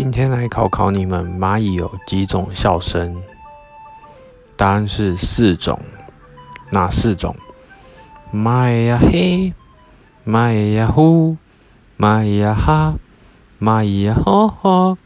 今天来考考你们蚂蚁有几种笑声。答案是四种。哪四种？蚂蚁呀嘿蚂蚁呀呼蚂蚁呀哈蚂蚁呀呵呵